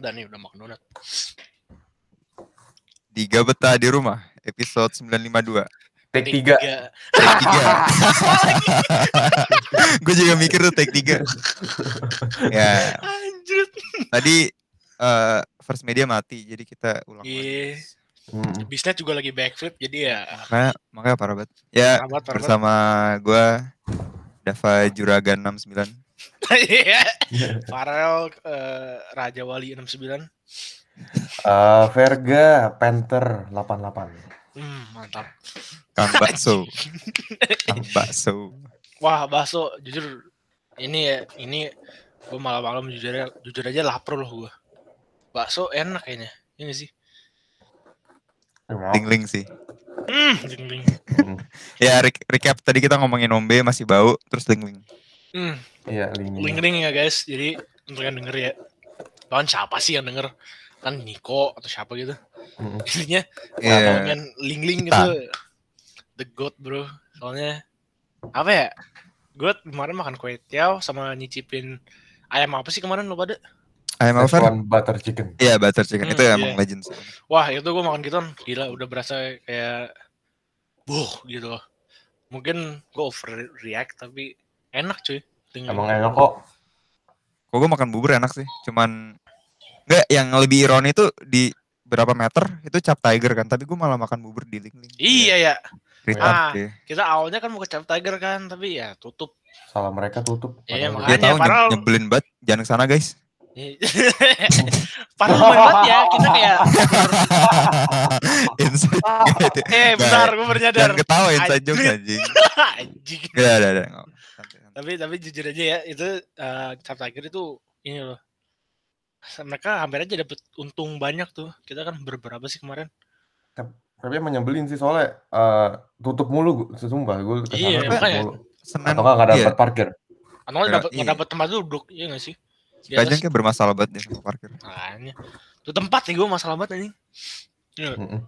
Dan nih udah makan donat. Tiga betah di rumah, episode 952. Take tiga. Take tiga. Gue juga mikir tuh take tiga. ya, Anjir. tadi eh, first media mati, jadi kita ulang Iya. lagi. Mm. Bisnet juga lagi backflip jadi ya Makanya, makanya parah banget. Ya, bersama gue Dava Juragan 69. Iya. Farel eh, Raja Wali 69. Eh, Verga Panther 88. Hmm, mantap. Kang Bakso. Kang Bakso. Wah, bakso jujur ini ya, ini gue malam-malam jujur aja, jujur aja lapar loh gue. Bakso enak kayaknya. Ini sih. Emang. Ling-ling sih. Hmm, ding-ding. Mm. Ya, re- recap tadi kita ngomongin ombe masih bau, terus ling-ling. Hmm, Iya, lini. link-link ya guys. Jadi untuk yang denger ya. Lawan siapa sih yang denger? Kan Niko atau siapa gitu. Mm. Intinya Iya. ngomongin link-link gitu. The goat bro. Soalnya apa ya? Gue kemarin makan kue tiaw sama nyicipin ayam apa sih kemarin lo pada? Ayam apa? Szechuan butter chicken. Iya, butter chicken. Hmm, itu iya. emang legend sih. Wah itu gue makan gitu gila udah berasa kayak buh gitu loh. Mungkin gue overreact tapi enak cuy. Dengan- Emang enak kok. Kok gue makan bubur enak sih. Cuman enggak yang lebih ironi itu di berapa meter itu cap tiger kan, tapi gue malah makan bubur di ling-ling. Iya ya. Retard Ah. Kita awalnya kan mau ke Cap Tiger kan tapi ya tutup. Salah mereka tutup. Iya, makanya. Dia tahu padahal- nyebelin banget, jangan ke sana guys. Lumayan banget ya kita kayak inside gitu. eh bentar gue baru nyadar. Jangan ketawa inside jokes anjing. Anjing. Gak ada, ada. Nggak, tapi tapi jujur aja ya itu eh Cap Tiger itu ini loh mereka hampir aja dapet untung banyak tuh kita kan berberapa sih kemarin Tapi emang nyebelin sih soalnya eh, tutup mulu gue, sumpah gue ke sana Iya, tutup makanya. mulu. Senin, Atau nggak iya, dapat parkir. atau Ya, dapat nggak iya. dapet tempat duduk iya gak sih si Kajang kayak bermasalah banget deh sama parkir. makanya tuh tempat nih gue masalah banget anjing Mm-mm.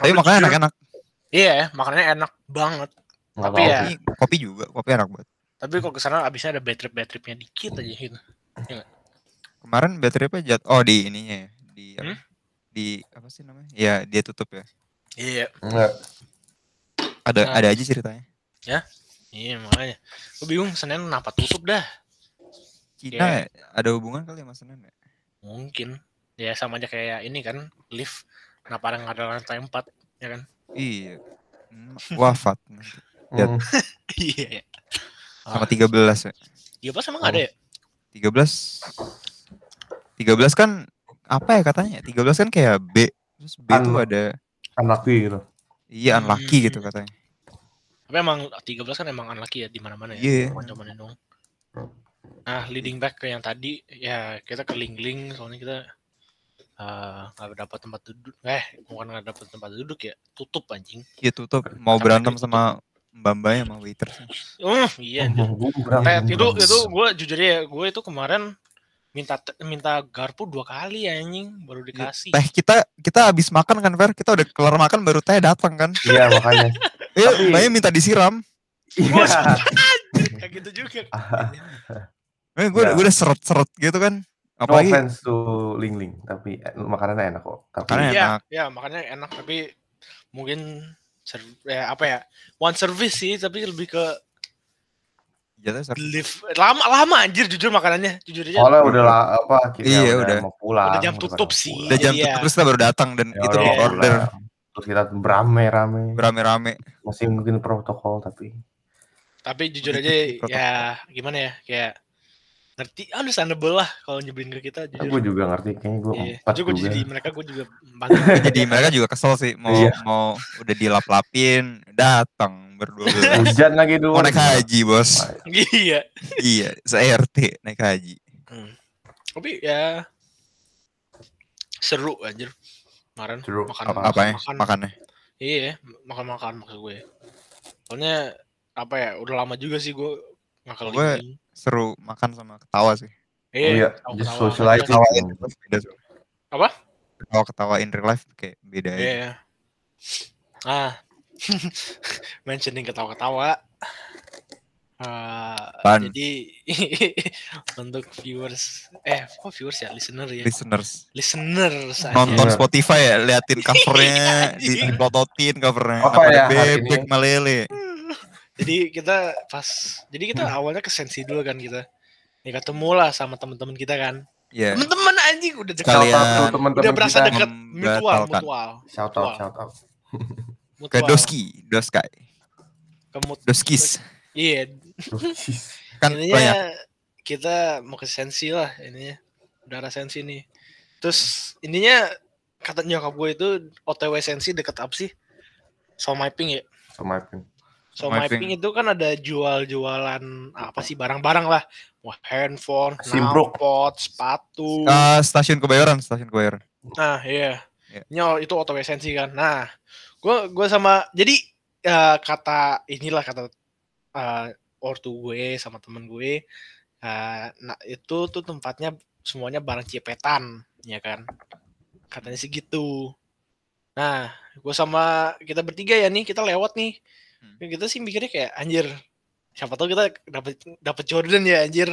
Tapi makanya enak-enak. iya ya makannya enak banget Nggak Tapi ya-. Kopi, kopi juga, kopi enak banget. tapi kok ke sana abisnya ada bad trip bad tripnya dikit aja gitu Kemarin baterai apa jat? Oh di ininya ya, di? Hmm? Di apa sih namanya? Ya dia tutup ya. iya Nggak. Ada Nah. ada aja ceritanya. iya makanya gue bingung senin kenapa tutup dah Cina ada hubungan kali sama Senin ya? mungkin ya sama aja kayak ini kan lift kenapa nggak ada lantai empat ya kan Iya. Hmm, Wafat Ya. iya ya. sama 13 ya. Iya pas emang nggak ada ya 13 13 kan apa ya katanya? 13 kan kayak B. Terus B itu An- ada Unlucky gitu. iya unlucky Hmm. gitu katanya. Tapi emang 13 kan emang unlucky ya di mana-mana ya. Iya. Cuman dong. Nah, leading back ke yang tadi ya kita ke Lingling soalnya kita eh, nggak dapat tempat duduk. Eh, bukan nggak dapat tempat duduk ya, tutup anjing. Iya tutup mau Sampai berantem sama mbak-mbaknya sama waiter. Uh, iya. Kayak itu itu gue jujur ya, gue itu kemarin minta minta garpu dua kali anjing baru dikasih. Teh kita kita habis makan kan Fer, kita udah kelar makan baru teh datang kan. Iya makanya. Iya, Tapi- mbaknya minta disiram. Iya. Kayak gitu juga. Eh, gue Ya. gue udah seret-seret gitu kan. No Apalagi offense to Ling Ling, tapi eh, makanannya enak kok. Tapi Makanannya Iya, enak. ya makanya enak tapi mungkin ser- ya apa ya one service sih tapi lebih ke seret. live lama lama anjir jujur makanannya jujur aja soalnya udah lah apa kita Iya, udah, udah. mau pulang. Udah jam udah tutup sih. Udah jam Iya. tutup terus kita baru datang dan Ya itu udah, order. Terus kita berame-rame. berame-rame. Masih mungkin protokol tapi tapi jujur Udah aja ya gimana ya kayak ngerti understandable lah kalau nyebelin ke kita gue jujur juga ngerti kayaknya gue Iya. empat juga. jadi mereka gue juga Jadi mereka juga kesel sih mau Iya. mau udah dilap-lapin, datang berdua. Hujan lagi dulu. Mau naik haji, Bos. iya iya, se-RT naik haji. Hmm. tapi ya seru anjir kemarin Seru. makan Apa- Apa ya? makan Makannya. iya makan makan maksud gue soalnya apa ya udah lama juga sih gue nggak Gue seru makan sama ketawa sih. Iya, ketawa- just ketawa. socializing. Ketawa in real life beda. Apa? Ketawa ketawa in real life kayak beda Iya. aja. Ah. Mentioning ketawa-ketawa. Eh, Apaan? jadi untuk viewers eh kok viewers ya listener ya Listeners. listeners aja. Nonton Iya. Spotify ya, liatin covernya, di, Anjing. diplototin covernya. Apa Apa ada ya bebek melele. Jadi kita pas jadi kita awalnya ke sensi dulu kan kita ya ketemu lah sama teman-teman kita kan Iya. teman-teman anjing udah dekat Kalian- Shout out tuh teman-teman udah berasa dekat mutual mutual Shout out, shout out. Ke mutual. Doski, Doskai, ke mut Doskis. iya Dosis. Kan ininya banyak. kita mau ke sensi lah ininya udara sensi nih terus ininya kata nyokap gue itu otw sensi deket apa sih so mapping ya Sama Ipin. So Mapping. mapping itu kan ada jual-jualan apa sih barang-barang lah wah handphone knalpot sepatu Eh, stasiun Kebayoran, stasiun Kebayoran. Nah, iya. Iya. Nyol itu auto esensi kan. Nah, gua gua sama jadi eh, kata inilah kata eh, ortu gue sama temen gue eh, nah itu tuh tempatnya semuanya barang cepetan, ya kan. Katanya sih gitu. Nah, gue sama kita bertiga ya nih, kita lewat nih. Hmm. Kita sih mikirnya kayak anjir. Siapa tahu kita dapat dapat Jordan ya anjir.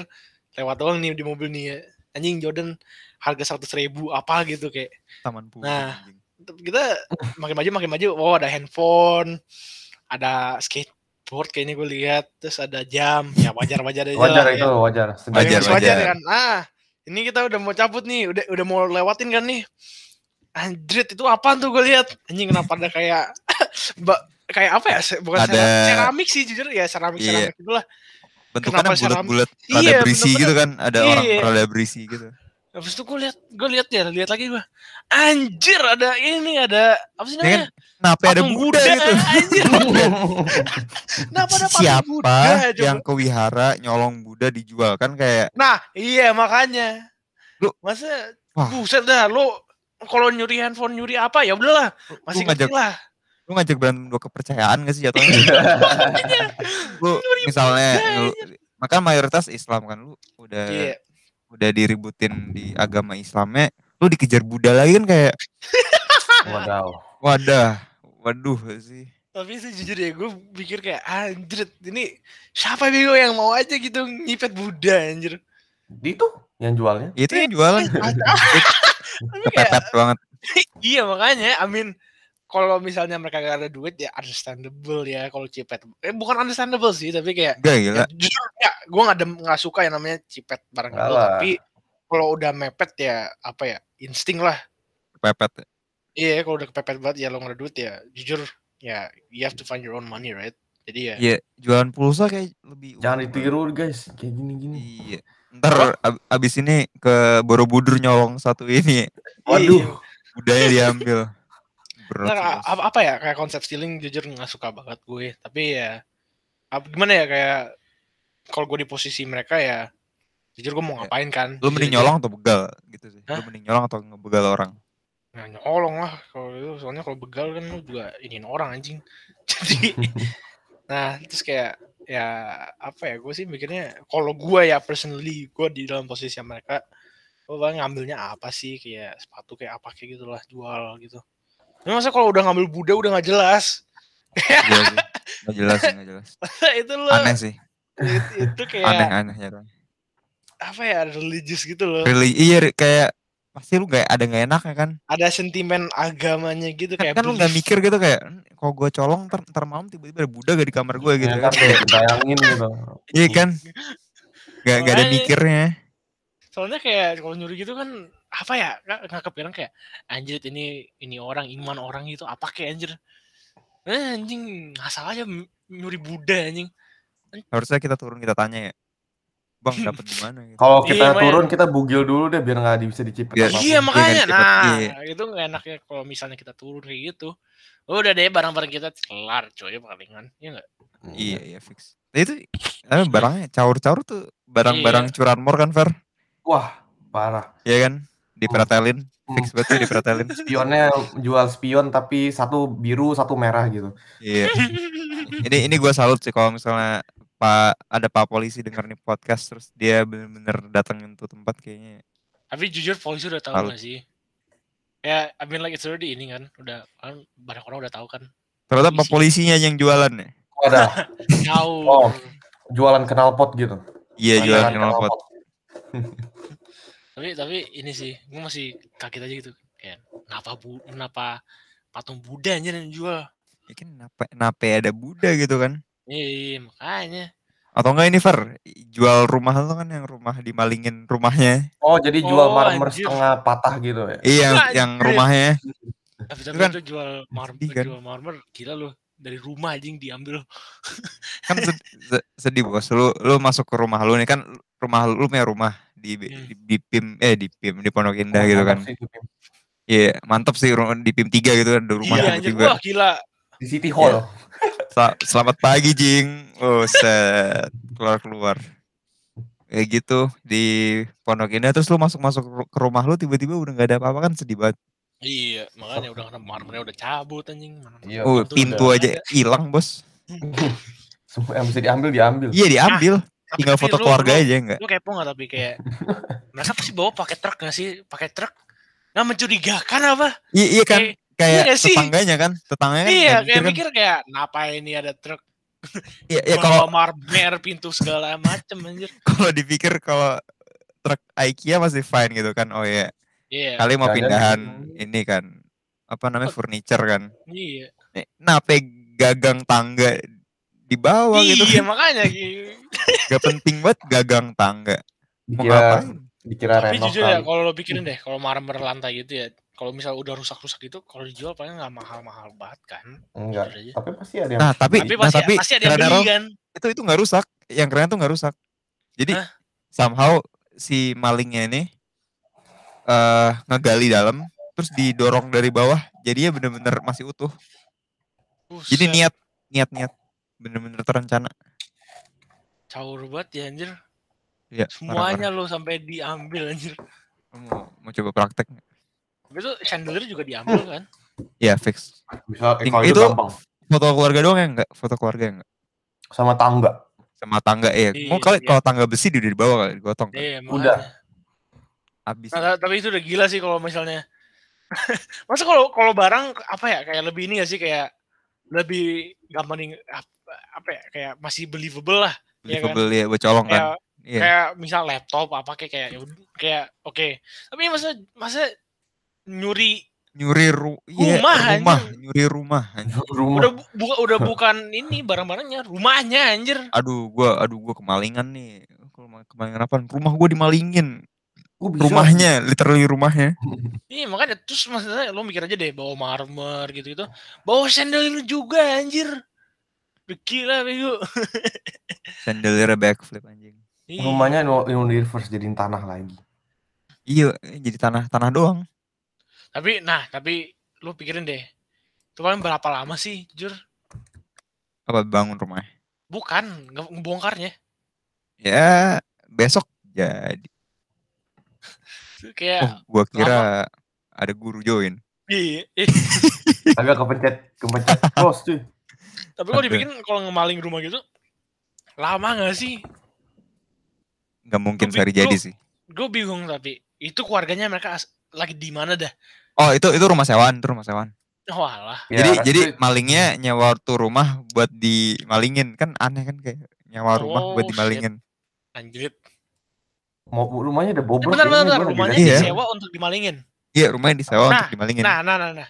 Lewat doang nih di mobil nih ya. Anjing Jordan harga seratus ribu apa gitu kayak Taman Pulau. Nah. anjing. kita makin maju makin maju oh ada handphone ada skateboard kayaknya gue lihat terus ada jam ya wajar wajar aja Wajar lah, itu, ya. wajar. Wajar, wajar wajar. kan ah ini kita udah mau cabut nih udah udah mau lewatin kan nih anjrit itu apaan tuh gue lihat anjing kenapa ada kayak kayak apa ya bukan Ada- seramik, sih jujur ya seramik Iya. seramik itulah Bentukannya bulat-bulat, rada Iya, berisi gitu kan. Ada orang Iya. rada berisi gitu. habis itu gue lihat gue lihat ya lihat lagi gue anjir ada ini ada apa sih Ya kan, namanya Kenapa ada Buddha gitu? anjir Kenapa ada Siapa Buddha, yang ke wihara nyolong Buddha dijual kan kayak Nah, iya makanya. Lu- masa Wah. buset dah lu kalau nyuri handphone nyuri apa ya udahlah masih ngajak lah. Lu ngajak berantem dua kepercayaan gak sih jatuhnya? lu misalnya lu, maka mayoritas Islam kan lu udah Iya. udah diributin di agama Islamnya lu dikejar Buddha lagi kan kayak Wadaw. wadah waduh sih Tapi sih jujur ya gue pikir kayak anjir ini siapa bego yang mau aja gitu nyipet Buddha anjir. Di itu yang jualnya. itu yang jualan Tapi kayak, kepepet banget iya makanya I mean kalau misalnya mereka gak ada duit ya understandable ya kalau cipet. Eh bukan understandable sih tapi kayak gak ya, gila jujur ya gue nggak dem- nggak suka yang namanya cipet barang gitu Alah. tapi kalau udah mepet ya apa ya insting lah kepepet iya kalau udah kepepet banget ya lo nggak ada duit ya jujur ya you have to find your own money right jadi ya Iya jualan pulsa kayak lebih Jangan ditiru guys, kayak gini-gini. Iya. Ntar ab- abis ini ke Borobudur nyolong satu ini Waduh. Iya. budaya diambil. Berat Nah, apa, apa ya kayak konsep stealing jujur nggak suka banget gue tapi ya gimana ya kayak kalau gue di posisi mereka ya jujur gue mau Ya. ngapain kan Lu mending nyolong atau begal gitu sih. Lu Hah? mending nyolong atau ngebegal orang. Nah, nyolong lah kalau itu soalnya kalau begal kan lu juga iniin orang anjing. Jadi nah terus kayak ya apa ya gue sih mikirnya kalau gue ya personally gue di dalam posisi mereka gue ngambilnya apa sih kayak sepatu kayak apa kayak gitulah jual gitu. Tapi masa kalau udah ngambil Buddha udah nggak jelas. Iya sih. Gak jelas sih, gak jelas. itu lo Aneh sih. itu, itu kayak Aneh-aneh ya. apa ya religious gitu loh. Really, iya kayak pasti lu gak ada gak enaknya kan. Ada sentimen agamanya gitu Kan, kayak kan lu gak mikir gitu kayak "Hmm, kalau gue colong ntar, ntar malam tiba-tiba ada Buddha gak di kamar gue gitu Ya kan. kan tuh, bayangin gitu. Iya kan. Gak, gak ada mikirnya. soalnya kayak kalau nyuri gitu kan apa ya nggak nggak kepikiran kayak anjir ini ini orang iman orang gitu apa kayak anjir eh, anjing asal aja nyuri Buddha anjing Harusnya kita turun kita tanya ya. Bang dapat di mana gitu. Kalau Iya, kita makanya. turun kita bugil dulu deh biar nggak bisa dicipet apa pun. iya makanya nah iya. itu nggak enaknya kalau misalnya kita turun kayak gitu udah deh barang-barang kita kelar coy palingan ya nggak Iya, iya fix. Nah, itu tapi barangnya caur-caur tuh barang-barang Iya. curanmor kan, Fer? Wah, parah. Iya kan? Dipretelin, Hmm. fix banget tuh dipretelin. Spionnya jual spion tapi satu biru, satu merah gitu. Iya. Ini ini gua salut sih kalau misalnya Pak ada Pak polisi denger nih podcast terus dia bener-bener datengin tuh tempat kayaknya. tapi jujur polisi udah tahu Salut. nggak sih ya I mean like it's already ini kan udah kan banyak orang udah tahu kan Ternyata Pak Polisi. polisinya yang jualan ya. Wadah, tahu Oh. jualan knalpot gitu. Iya Rancangan jualan knalpot. Tapi tapi ini sih, gue masih kaget aja gitu. Kayak kenapa bu, kenapa patung Buddha anjir yang jual? Ya kan nape, nape ada Buddha gitu kan. Iya, makanya. Atau enggak ini Fer, jual rumah lu kan yang rumah dimalingin rumahnya. Oh, jadi jual Oh, marmer anjir. setengah patah gitu ya. Iya yang, yang rumahnya. Tapi tapi kan itu jual marmer, sedih kan. jual marmer gila loh. Dari rumah anjing diambil. Kan sed- se- sedih bos. Lu lu masuk ke rumah lu nih kan rumah lu, lu punya rumah di, Hmm. di, di PIM eh di PIM di Pondok Indah Oh, gitu kan. Iya, mantap sih di PIM 3 gitu kan ada rumah Iya anjir, tiba-tiba. wah gila. Di City Hall. Sel- Selamat pagi Jing. Oh, set. Keluar-keluar. Kayak gitu di Pondok Indah terus lu masuk-masuk ke rumah lu tiba-tiba udah nggak ada apa-apa kan sedih banget. Iya, makanya udah kena marmernya udah cabut anjing. Iya, Oh, pintu aja hilang, Bos. Semua yang bisa diambil diambil. Iya, diambil. Tapi- Tinggal tapi foto lu- keluarga lu- aja enggak? Lu kepo gak tapi kayak mereka pasti bawa pakai truk gak sih? Pakai truk? Nggak mencurigakan apa? Iya, iya kan. Kayak- Kayak iya sih? tetangganya kan, tetangganya kan iya, kayak mikir kan. mikir kayak kenapa ini ada truk Iya, iya kalau marmer pintu segala macem anjir. kalau dipikir kalau truk IKEA masih fine gitu kan. Oh iya, Iya, kali mau pindahan gitu. ini kan apa namanya furniture kan. iya. Nape gagang tangga di bawah gitu Iya, kan. makanya gitu. Gak penting banget gagang tangga. Mau Dikira ngapain? dikira Tapi renov jujur ya, kalau lo pikirin deh, kalau marmer lantai gitu ya, kalau misal udah rusak-rusak gitu, kalau dijual paling nggak mahal-mahal banget kan. Enggak. Tapi pasti ada yang Nah, tapi Tapi nah, pasti, tapi pasti ada yang beli kan. itu itu nggak rusak. Yang keren tuh nggak rusak. Jadi Hah? somehow si malingnya ini eh ngegali dalam terus didorong dari bawah jadinya bener-bener masih utuh. Jadi Buset, niat niat niat bener-bener terencana. caur banget ya anjir. Iya, Semuanya lo sampai diambil anjir. mau mau coba praktek nggak? Itu chandelier juga diambil kan. Iya fix. bisa eh, kalau itu, itu- gampang. Foto keluarga doang ya enggak? Foto keluarga ya enggak? Sama tangga. Sama tangga ya. Mau Iya, kali iya. kalau tangga besi udah dibawa kali digotong kan. Iya, Udah. Habis. Nah, ta- tapi itu udah gila sih kalau misalnya. Masa kalau kalau barang apa ya kayak lebih ini gak sih kayak lebih gampang nih, apa, ya kayak masih believable lah iya kan? Believable ya buat colong kan. kayak Iya. kayak misal laptop apa kayak kayak ya udah, kayak oke tapi masa masa nyuri Nyuri ru iya, Rumah, rumah, anjing. nyuri rumah. Rumah. udah bu- buka udah bukan ini barang-barangnya rumahnya anjir Aduh, gua aduh gua kemalingan nih. Kalau ma- kemalingan apa? Rumah gua dimalingin. Oh, bisa. Rumahnya, literally rumahnya. iya makanya terus maksudnya lo mikir aja deh bawa marmer gitu gitu bawa sandal juga anjir gila bego Chandelier backflip anjing. Iya. Rumahnya nu- universe jadiin tanah lagi. Iya, jadi tanah tanah doang. tapi nah tapi lo pikirin deh itu paling berapa lama sih jujur Apa bangun rumah? bukan nge- ngebongkarnya Ya, besok jadi. Kayak Oh, gua kira ada guru join. iya eh, Agak kepencet kepencet close cuy. tapi kalau Ada. dipikirin kalau ngemaling rumah gitu lama gak sih Nggak mungkin bi- sehari jadi sih. gue bingung tapi itu keluarganya mereka as- lagi di mana dah Oh, itu itu rumah sewaan, itu rumah sewaan. oh alah Ya, jadi kan jadi itu- malingnya nyewa tuh rumah buat dimalingin kan aneh kan kayak nyewa rumah buat Oh, shit. dimalingin. anjir mau rumahnya eh, bobrok. bentar bentar, kayaknya, bentar. rumahnya Iya. disewa untuk dimalingin Iya rumahnya disewa Nah, untuk dimalingin. Nah, nah nah nah nah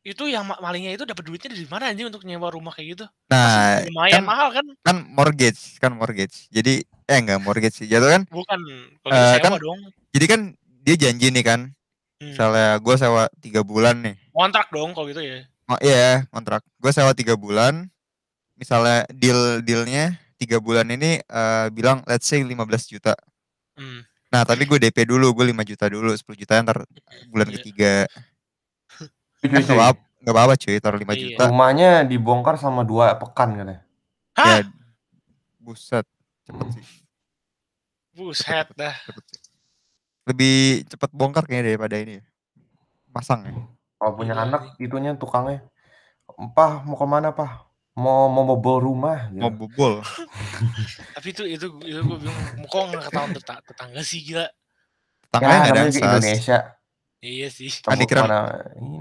itu yang ma- malingnya itu dapat duitnya dari mana anjing untuk nyewa rumah kayak gitu Nah, Pasti lumayan kan- mahal kan kan mortgage kan mortgage. Jadi eh enggak mortgage sih. Jatuh kan. bukan kalau sewa kan- dong Jadi kan dia janji nih kan. Hmm. Misalnya gue sewa tiga bulan nih. kontrak dong kalau gitu ya Oh iya kontrak. Gue sewa tiga bulan. Misalnya deal dealnya tiga bulan ini eh, bilang let's say 15 juta. Hmm. Nah tapi gue DP dulu, gue 5 juta dulu, 10 juta ntar bulan Iya. ketiga. Kan cuy, gak apa gak apa-apa cuy, taruh 5 Iya. juta. Rumahnya dibongkar sama dua pekan kan ya. Hah? Ya, buset, cepet sih, buset dah cepet sih. Lebih cepet bongkar kayaknya daripada ini ya. Masang ya. Kalau punya Iya anak itunya tukangnya. Pah mau ke mana pah? Mau mau bobol rumah. gitu. Mau bobol. tapi itu itu itu gue bingung kok nggak ketahuan tetangga, tetangga sih gila Tangannya Ya, ada namanya sas. Indonesia. iya sih Kan Tembok dikira- mana ini.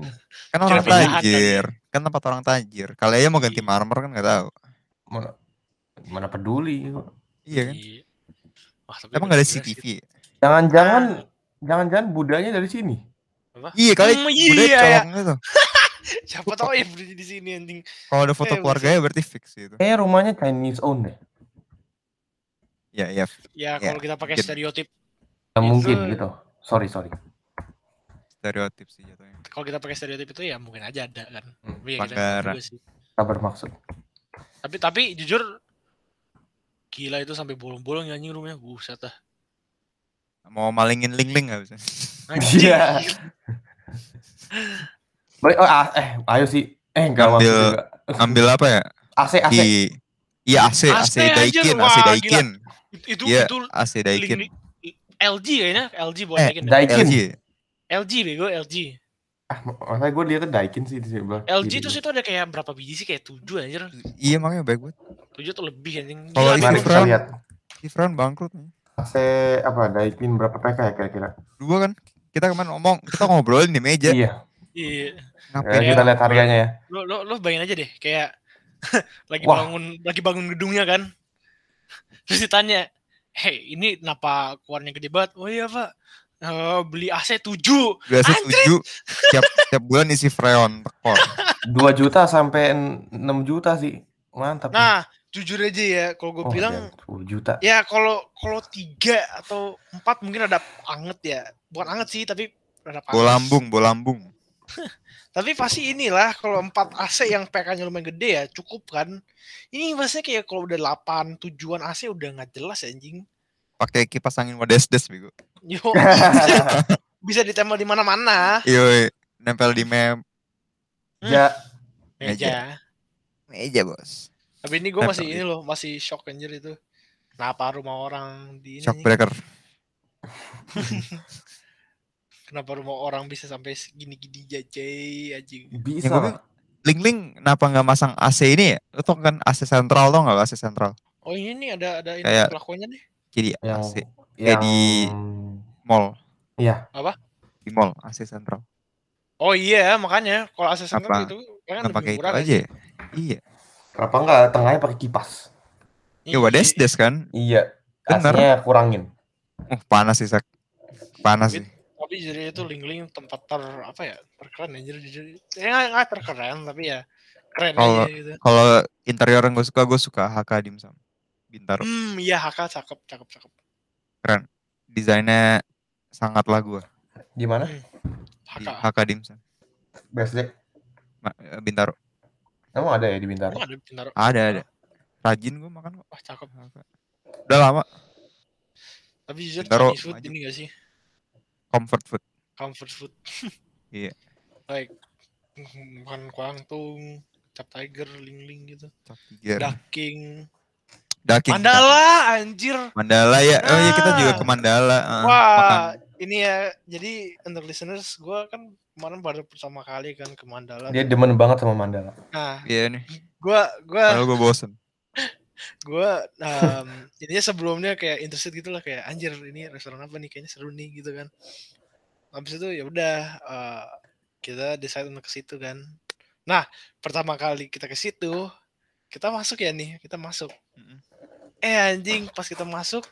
Kan Kira orang pindahan kali ya. tajir. Kan tempat orang tajir. Kali aja mau ganti Iya. marmer kan gak tahu. Mana- mana peduli. Iya kan? Iya. Wah, tapi Emang gak ada bener juga sih. CCTV? ya? Jangan-jangan Ah. jangan-jangan budaya dari sini. Apa? Iya kali Hmm, budaya iya, ya. colong gitu. Siapa tahu ya berdiri di sini anjing. Kalau ada foto Eh, keluarganya berarti fix gitu. Kayaknya rumahnya Chinese owned deh. Ya, ya. Ya, Ya, kalau kita pakai stereotip, Ya, Itu- mungkin gitu. Sorry, sorry. Stereotip sih jatuhnya. kalau kita pakai stereotip itu ya mungkin aja ada kan. Hmm, Tapi ya kita sih. Bermaksud. Tapi tapi jujur gila itu sampai bolong-bolong ya anjing rumahnya. Buset dah. Mau malingin link-link gak bisa? Iya. Baik, oh, ah, eh, ayo sih. Eh, enggak Ambil- juga. Ambil apa ya? AC, AC. Di Iya AC, AC, AC aja, Daikin, wah, AC. Daikin. Itu itu, Iya, itu AC Daikin. LG kayaknya, LG buat Eh, Daikin. Daikin. LG. LG bego, LG. Ah, makanya gue liatnya Daikin sih di sebelah. LG terus itu ada kayak berapa biji sih kayak tujuh anjir. Iya makanya baik banget. Tujuh atau lebih anjing. Kalau Gila, ini Mari bego. kita Fran. lihat. Kifran bangkrut nih. AC apa Daikin berapa PK ya kira-kira? Dua kan? Kita kemarin ngomong, kita ngobrolin di meja. Iya. Iya. Ngapain? Ya, kita lihat harganya ya. Lo lo lo bayangin aja deh kayak lagi Wah. bangun lagi bangun gedungnya kan. Terus ditanya, "Hei, ini kenapa keluarnya gede banget?" "Oh iya, Pak. Eh, beli AC 7." Biasa Anjir. tujuh, tiap tiap bulan isi freon tekor. 2 juta sampai 6 juta sih. Mantap. nih. Nah, jujur aja ya, kalau gue Oh, bilang 10 juta. ya kalau kalau tiga atau empat mungkin ada anget ya. Bukan anget sih, tapi ada panas. Bolambung, bolambung. Tapi pasti inilah kalau empat AC yang PK-nya lumayan gede ya cukup kan. Ini maksudnya kayak kalau udah 8 tujuan AC udah nggak jelas ya, anjing. Pakai kipas angin modes des bego. Yo, bisa, bisa ditempel di mana-mana. Iya, nempel di map Ya, Meja. meja bos. Tapi ini gue masih di- ini loh, masih shock anjir itu. Kenapa rumah orang di ini? Shock breaker. Kenapa rumah orang bisa sampai segini-gini jajai anjing. bisa. gua lah. Link link kenapa nggak masang AC ini ya? Lo tau kan AC sentral tau nggak AC sentral? Oh ini nih ada ada ini Kayak- pelakuannya nih. Jadi yang AC yang di- mall, Iya. di mall AC sentral. Oh iya makanya kalau AC Apa? sentral itu kan Nggak lebih pakai itu aja sih. ya? Iya. Kenapa enggak tengahnya pakai kipas? Ya wades des kan? Iya. AC-nya kurangin. Uh, panas sih sak. Panas sih. Tapi jadi itu link-link tempat ter apa ya terkeren anjir jujur. Ya nggak nggak terkeren tapi ya keren Kalau- aja gitu. Kalau interior yang gue suka, gue suka HK Dimsum. Bintaro. Hmm iya HK cakep cakep cakep. Desainnya sangatlah gue. Di mana? HK. HK Dimsum. BSD. Ma- eh, Bintaro. Emang ada ya di Bintaro? Emang ada Bintaro? Ada ada. Rajin gue makan kok. Wah cakep. HK. Udah lama. Tapi jujur Bintaro Chinese food maju. ini gak sih? Comfort food. Comfort food. Iya. Like mm, bukan kuangtung, cap tiger, ling-ling gitu. Cap tiga. Daking. Daking. Mandala anjir. Mandala ya. Oh iya kita juga ke Mandala. eh, Wah, makan. ini ya. Jadi untuk listeners, gue kan kemarin baru pertama kali kan ke Mandala. Dia demen banget sama Mandala. Nah, Iya nih. gue gue Kalau gue bosen. Gue um, jadinya sebelumnya kayak interested gitu lah kayak anjir ini restoran apa nih kayaknya seru nih gitu kan. Habis itu ya udah eh, kita decide untuk ke situ kan. Nah, pertama kali kita ke situ, kita masuk ya nih, kita masuk. Eh anjing, pas kita masuk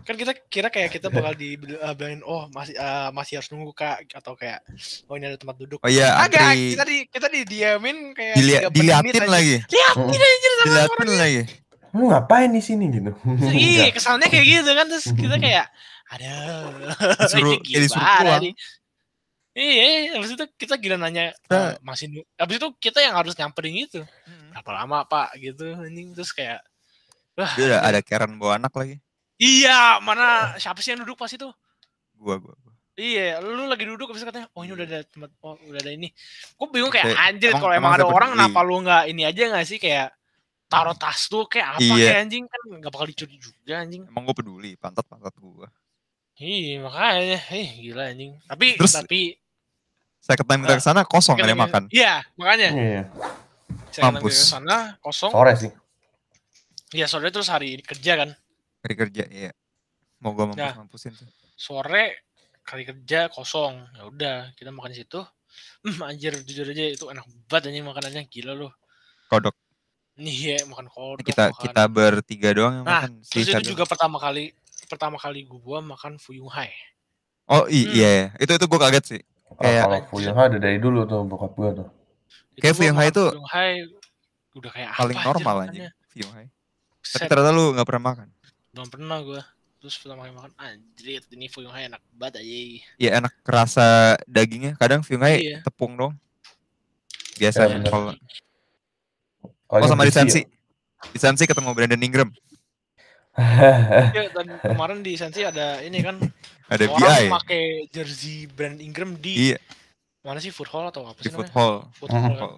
kan kita kira kayak kita bakal dibilangin oh masih eh, masih harus nunggu kak atau kayak oh ini ada tempat duduk Oh iya agak kita di kita didiamin kayak 30 menit diliatin aja. lagi. liatin anjir sama Diliatin lagi. Lu ngapain di sini gitu? iya kesannya kayak gitu kan terus kita kayak ada Disuruh- ya disuruh pulang. iya habis itu kita gila nanya Kita- "Eh, masih nu-" habis itu kita yang harus nyamperin gitu berapa lama pak gitu anjing terus kayak wah Dia anjir. ada Karen bawa anak lagi. iya mana siapa sih yang duduk pas itu Gua gua. gua. Iya, lu lagi duduk habis itu katanya, oh ini udah ada tempat, oh udah ada ini. Gue bingung kayak anjir kalau emang emang ada orang kenapa lu nggak ini aja nggak sih kayak taruh tas tuh kayak apa Iya. kayak anjing kan nggak bakal dicuri juga anjing. Emang gue peduli pantat pantat gua. Iya makanya, eh gila anjing. Tapi Terus, tapi Saya ketemu kita ke sana kosong ada makan. Iya makanya. Iya. Saya Mampus. ke sana kosong. Sore sih. Iya sore terus hari kerja kan. Hari kerja iya. Mau gua mampus Nah. mampusin tuh. Sore kali kerja kosong. Ya udah kita makan di situ. Hmm, anjir jujur aja itu enak banget anjing makanannya gila loh. Kodok. Iya, makan kodok, kita makan. kita bertiga doang yang Nah, makan si terus itu juga pertama kali pertama kali gua makan Fuyung Hai. oh i- Hmm. iya iya. itu itu gue kaget sih Oh, Kayak- kalau Fuyung Hai ada dari dulu tuh bokap gua tuh. Kayak gua Fuyung Hai itu Fuyung Hai udah kayak paling apa normal aja makannya. Fuyung Hai tapi ternyata lu nggak pernah makan belum pernah gua. Terus pertama kali makan anjir ini Fuyung Hai enak banget aja. ya enak kerasa dagingnya kadang Fuyung Hai Iya. tepung dong biasanya Ya, bener. kalau Kalau oh sama di ya. Sensi di Sensi ketemu Brandon Ingram Iya, dan kemarin di Sensi ada ini kan ada BI orang pakai jersey brand Ingram di iya mana sih Food Hall atau apa di sih food namanya? hall Food Mhm. Hall. kan.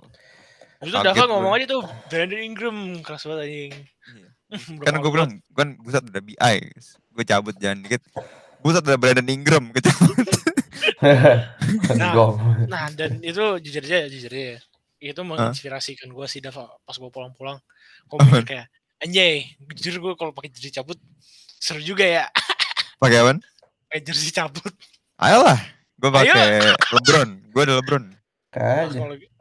Terus Kaget Dava gue. ngomong aja tuh Brandon Ingram keras banget anjing. Iya. Belum kan gue bilang kan buset ada BI gue cabut jangan dikit buset ada Brandon Ingram gue cabut Nah. Nah, dan itu jujur aja, jujur aja. Itu menginspirasikan gue sih Dava pas gue pulang-pulang. Gue mikir kayak anjay, jujur gue kalau pakai jersey cabut seru juga ya. pakai apa Pakai jersey cabut. ayolah gue Ayo. pakai LeBron gue ada LeBron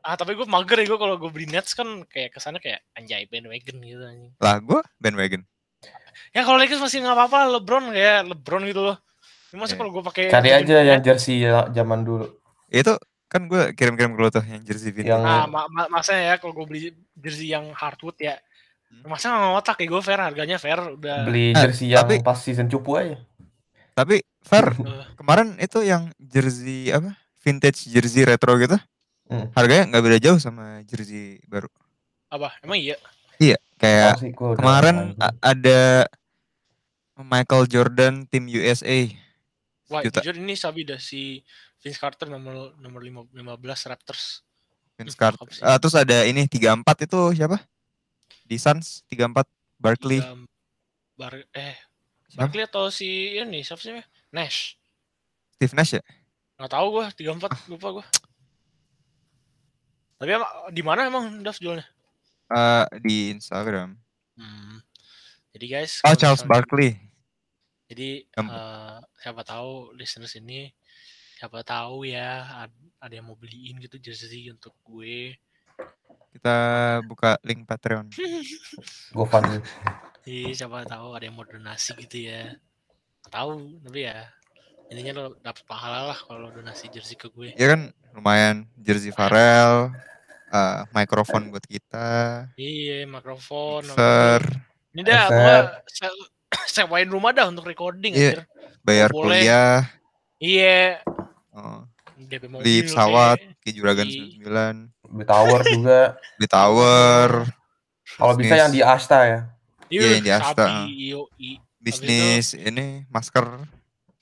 ah, tapi gue mager ya gue kalau gue beli Nets kan kayak kesannya kayak anjay bandwagon gitu anjing. lah gue bandwagon Ya kalau Lakers masih nggak apa-apa, LeBron kayak LeBron gitu loh. Masa Iya. kalau gue pakai Cari aja yang jersey ya- zaman dulu. itu kan gue kirim-kirim ke lu tuh yang jersey vintage Yang- Nah, ma ma maksudnya ya kalau gue beli jersey yang hardwood ya, Hmm. masa nggak ngotak ya gue fair harganya fair udah. Beli Eh, jersey yang tapi- pas season cupu aja. tapi Fer Eh, kemarin itu yang jersey apa vintage jersey retro gitu Hmm. harganya nggak beda jauh sama jersey baru apa? Emang iya? kayak sih, gua udah kemarin a- ada Michael Jordan tim USA Wah, Juta. jujur ini sabi dah si Vince Carter nomor nomor lima- 15 Raptors. Vince Hmm, Carter. Ah, terus ada ini 34 itu siapa di Suns 34 Barkley Tiga- Bar eh Siapa? Barkley atau si ini siapa sih? Nash. Steve Nash ya Nggak tahu gue 34 lupa gue. Tapi di mana emang Dav jualnya? Eh, di Instagram Hmm. Jadi guys, oh Charles Barkley Jadi eh, siapa tahu listeners ini siapa tahu ya ad- ada yang mau beliin gitu jersey untuk gue. kita buka link Patreon dulu. Jadi siapa tahu ada yang mau donasi gitu ya. Nggak Tahu, tapi ya intinya lo dapet pahala lah kalau donasi jersey ke gue. ya kan lumayan jersey Farrell eh, mikrofon buat kita Iya, mikrofon. mixer Ini dah, se- sewain rumah dah untuk recording Iya. bayar boleh. kuliah Iya, oh, DP mobil. beli pesawat kayak. ke Juragan Beli- 99 Beli tower juga. beli tower Kalau bisa yang di Asta ya. Iya, yang di Asta. Sapi, bisnis ini masker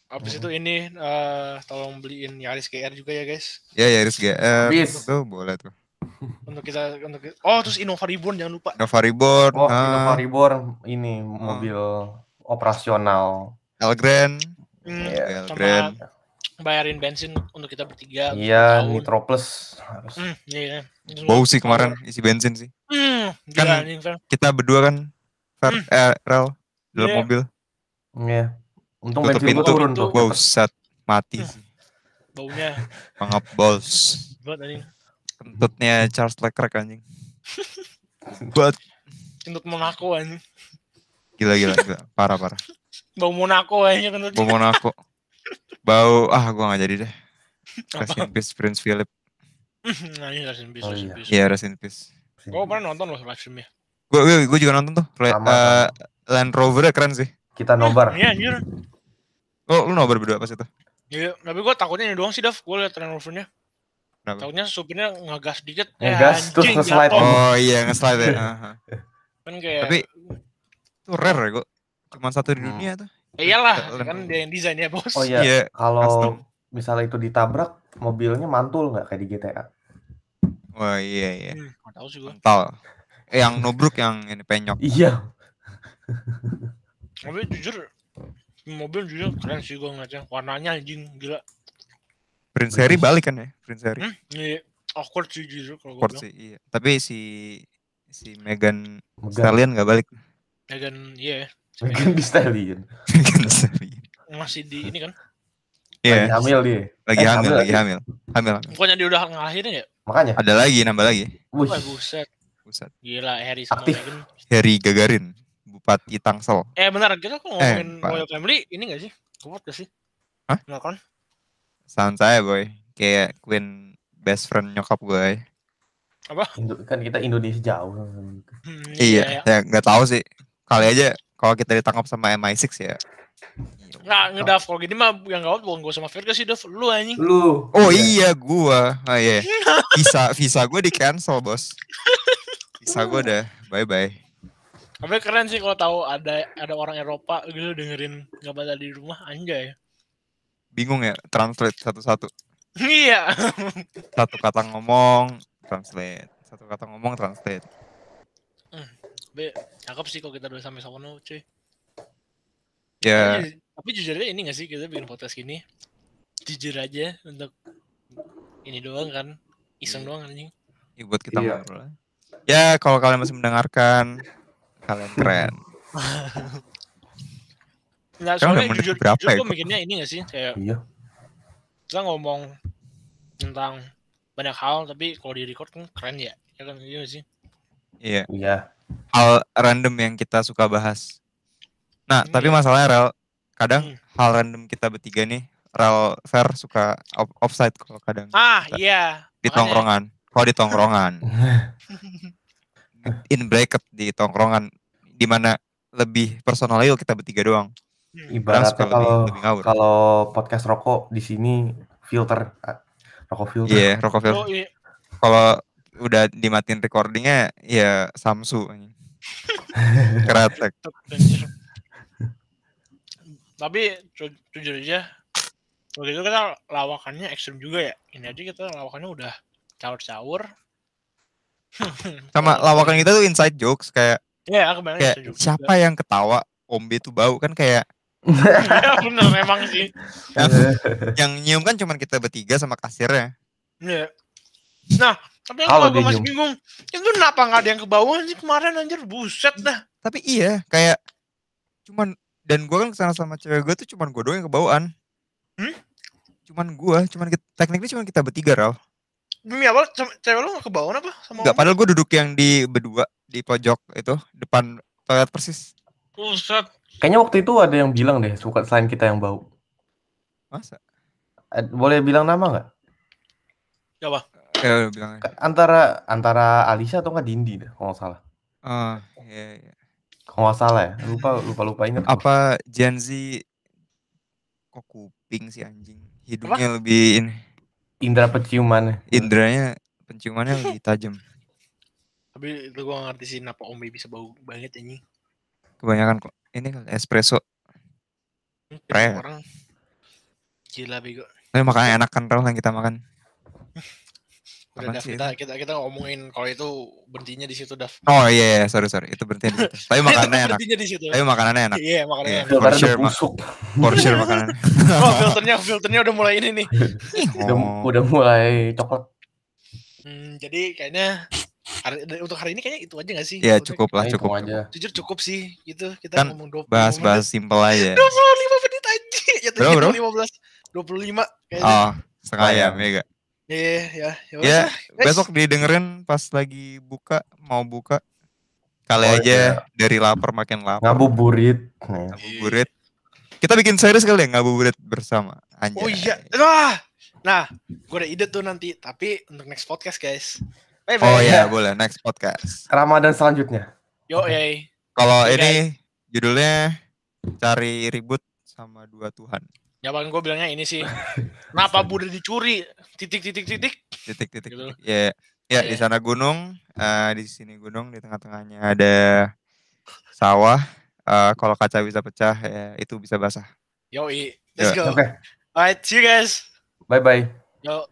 Habis itu ini eh tolong beliin Yaris GR juga ya guys. ya Yaris GR Bis. tuh boleh tuh Untuk kita untuk Oh, terus Innova Reborn jangan lupa. Nova Reborn Oh, ah, Innova Reborn ini mobil operasional. Elgren Hmm, Iya, sama Elgren bayarin bensin untuk kita bertiga. untuk Iya. Nitro Plus harus. Hmm, iya. bau sih kemarin isi bensin sih Hmm, Kan- gila kita berdua kan Fer, Hmm. eh, Rel dalam Iya. mobil Iya. Untung tutup bensin pintu turun tuh. wow set mati Hmm. sih Baunya mangap balls kentutnya Charles Leclerc anjing buat Kentut Monaco anjing. gila gila gila parah parah Bau Monaco anjing kentut. bau Monaco bau ah gua nggak jadi deh rest in peace Prince Philip Anjing rest in peace, Oh, rest in iya. peace. iya rest in peace Gue pernah nonton loh live streamnya. gue gue, gue juga nonton tuh Le- Sama, eh, Land Rover keren sih Kita nobar. Iya anjir. oh lu nobar berdua pas itu Iya, tapi gue takutnya ini doang sih, Dav. Gue liat Land Rover-nya. Kenapa? Takutnya supirnya ngegas dikit. Ngegas, terus nge-slide. oh iya nge-slide ya. Kan kayak, tapi itu rare ya gue cuma satu di Hmm. dunia tuh ya iyalah, Land kan dia yang desain ya, bos. Oh iya, Iya, kalau misalnya itu ditabrak, mobilnya mantul nggak kayak di GTA? wah iya iya Hmm, tahu sih gue. mental eh, yang nubruk yang ini penyok Iya. Tapi jujur, mobil jujur keren sih gue ngeliatnya. Warnanya anjing, gila. Prince Harry balik kan ya Prince Harry Hmm, iya. Awkward sih jujur kalau gue Awkward sih iya tapi si si Megan Stallion nggak balik Megan, iya. si Megan Thee Stallion. Megan Stallion Megan Masih di ini kan. iya Lagi hamil dia. lagi Eh, hamil lagi hamil hamil hamil Bukannya dia udah ngelahirin ya? Makanya. ada lagi nambah lagi Wih, Wah, buset. Buset. Gila Harry sama Aktif. Meghan. Harry Gagarin, Bupati Tangsel. Eh benar kita kok ngomongin Pak. Royal Family ini gak sih? Kuat gak sih? Hah? Enggak kan? Sound saya boy, kayak Queen best friend nyokap gue. Indo- kan kita Indonesia jauh. Hmm, Iya, ya nggak tahu sih. Kali aja kalau kita ditangkap sama MI6 ya. Nggak, ngedaf kalau gini mah yang gawat bukan gue sama Virga sih, Daf. Lu anjing. Lu. Oh iya, gua. Oh iya. Visa visa gue di cancel, Bos. Visa gue udah bye bye. Tapi keren sih kalau tahu ada ada orang Eropa gitu dengerin nggak pada di rumah anjay. Bingung ya translate satu-satu. Iya. Satu kata ngomong, translate. Satu kata ngomong, translate. Tapi cakep sih kalau kita udah sampai sono, cuy. Ya, Tapi, tapi jujur aja ini gak sih kita bikin podcast gini jujur aja untuk ini doang kan iseng doang anjing ya buat kita Iya. ngobrol. Ya, kalau kalian masih mendengarkan, kalian keren. nah soalnya jujur, berapa jujur ya, gue mikirnya ini gak sih kayak Iya. kita ngomong tentang banyak hal tapi kalau di record kan keren ya ya kan iya sih Iya, Iya. Hal random yang kita suka bahas. Nah, Hmm, tapi masalahnya Rel, kadang Hmm. hal random kita bertiga nih, Rel Fair suka off- offside kalau kadang ah Kita- iya di makanya. tongkrongan. Kalau di tongkrongan, in bracket di tongkrongan, di mana lebih personal yuk kita bertiga doang. Hmm. Ibaratnya suka lebih- kalau lebih ngawur. kalau podcast rokok di sini filter ah, rokok filter. Iya, rokok Fair. oh iya Kalau udah dimatiin recordingnya, ya Samsu. anjir. tapi ju- jujur aja waktu itu kita lawakannya ekstrim juga ya ini aja kita lawakannya udah caur-caur Sama lawakan kita tuh inside jokes kayak ya kebanyakan kayak siapa yang ketawa Ombe tuh bau kan kayak ya bener memang sih yang nyium kan cuma kita bertiga sama kasirnya. Iya. Nah, tapi Kalau gue masih bingung, itu kenapa nggak ada yang ke bawah sih kemarin anjir, buset dah. Tapi iya kayak cuman dan gua kan ke sana sama cewek gue tuh cuman gue doang yang kebawaan. Hmm? Cuman gua, cuman kita, tekniknya cuman kita bertiga Ral. Demi apa? Cewek lu nggak ke bawah apa? Sama Enggak, Om? padahal gue duduk yang di berdua di pojok itu depan toilet persis. Buset. Kayaknya waktu itu ada yang bilang deh suka selain kita yang bau. Masa? Eh, Boleh bilang nama nggak? Coba. Ya. Ka- Antara antara Alisa atau nggak Dindi deh, kalau nggak salah. Oh, iya, iya. Kalau nggak salah ya, lupa lupa lupa inget. gua. Apa Gen Z kok kuping sih anjing? Hidungnya lebih ini, Indra penciumannya. indranya penciumannya lebih tajam. Tapi itu gue gak ngerti sih kenapa Om bisa bau banget ini. Kebanyakan kok ini kali espresso. Keren. Orang gila bego. Tapi makanya enak kan Ral yang kita makan. Udah Dav, sih kita, kita kita ngomongin kalau itu berhentinya di situ Dav. Oh iya, iya, sorry sorry, itu berarti di situ. Tapi makanannya enak. Berhentinya di situ. Tapi makanannya enak. Iya, makanannya Iya. enak. For sure, busuk. For sure makanannya. Oh, filternya filternya udah mulai ini nih. Udah, Oh. udah mulai coklat. Hmm, jadi kayaknya hari, untuk hari ini kayaknya itu aja gak sih? Ya cukup lah, cukup. aja. Jujur cukup sih gitu. Kita Kan ngomong 20 Bahas-bahas simple aja. 25 menit aja. Ya tadi Berapa, bro? 15 25 kayaknya. Oh, setengah Lumayan. jam ya gak? Iya, ya. Ya, Ya, besok didengerin pas lagi buka, mau buka. Kali Oh, aja iya. dari lapar makin lapar. Ngabuburit. Nah, Ngabuburit. Kita bikin series kali ya ngabuburit bersama. Anjay. Oh iya. Wah. Nah, gue ada ide tuh nanti, tapi untuk next podcast, guys. Bye bye. Oh iya, boleh next podcast. Ramadan selanjutnya. Yo, yay. Kalau Oke, ini judulnya cari ribut sama dua Tuhan. Jawaban gue bilangnya ini sih. Kenapa Buddha dicuri? Titik titik titik. Titik-titik. Gitu. Ya, ya di Iya. sana gunung, eh, di sini gunung, di tengah-tengahnya ada sawah. Eh, kalau kaca bisa pecah, ya itu bisa basah. Yo, let's Ya, go. Oke. Alright, see you guys. Bye bye. Yo.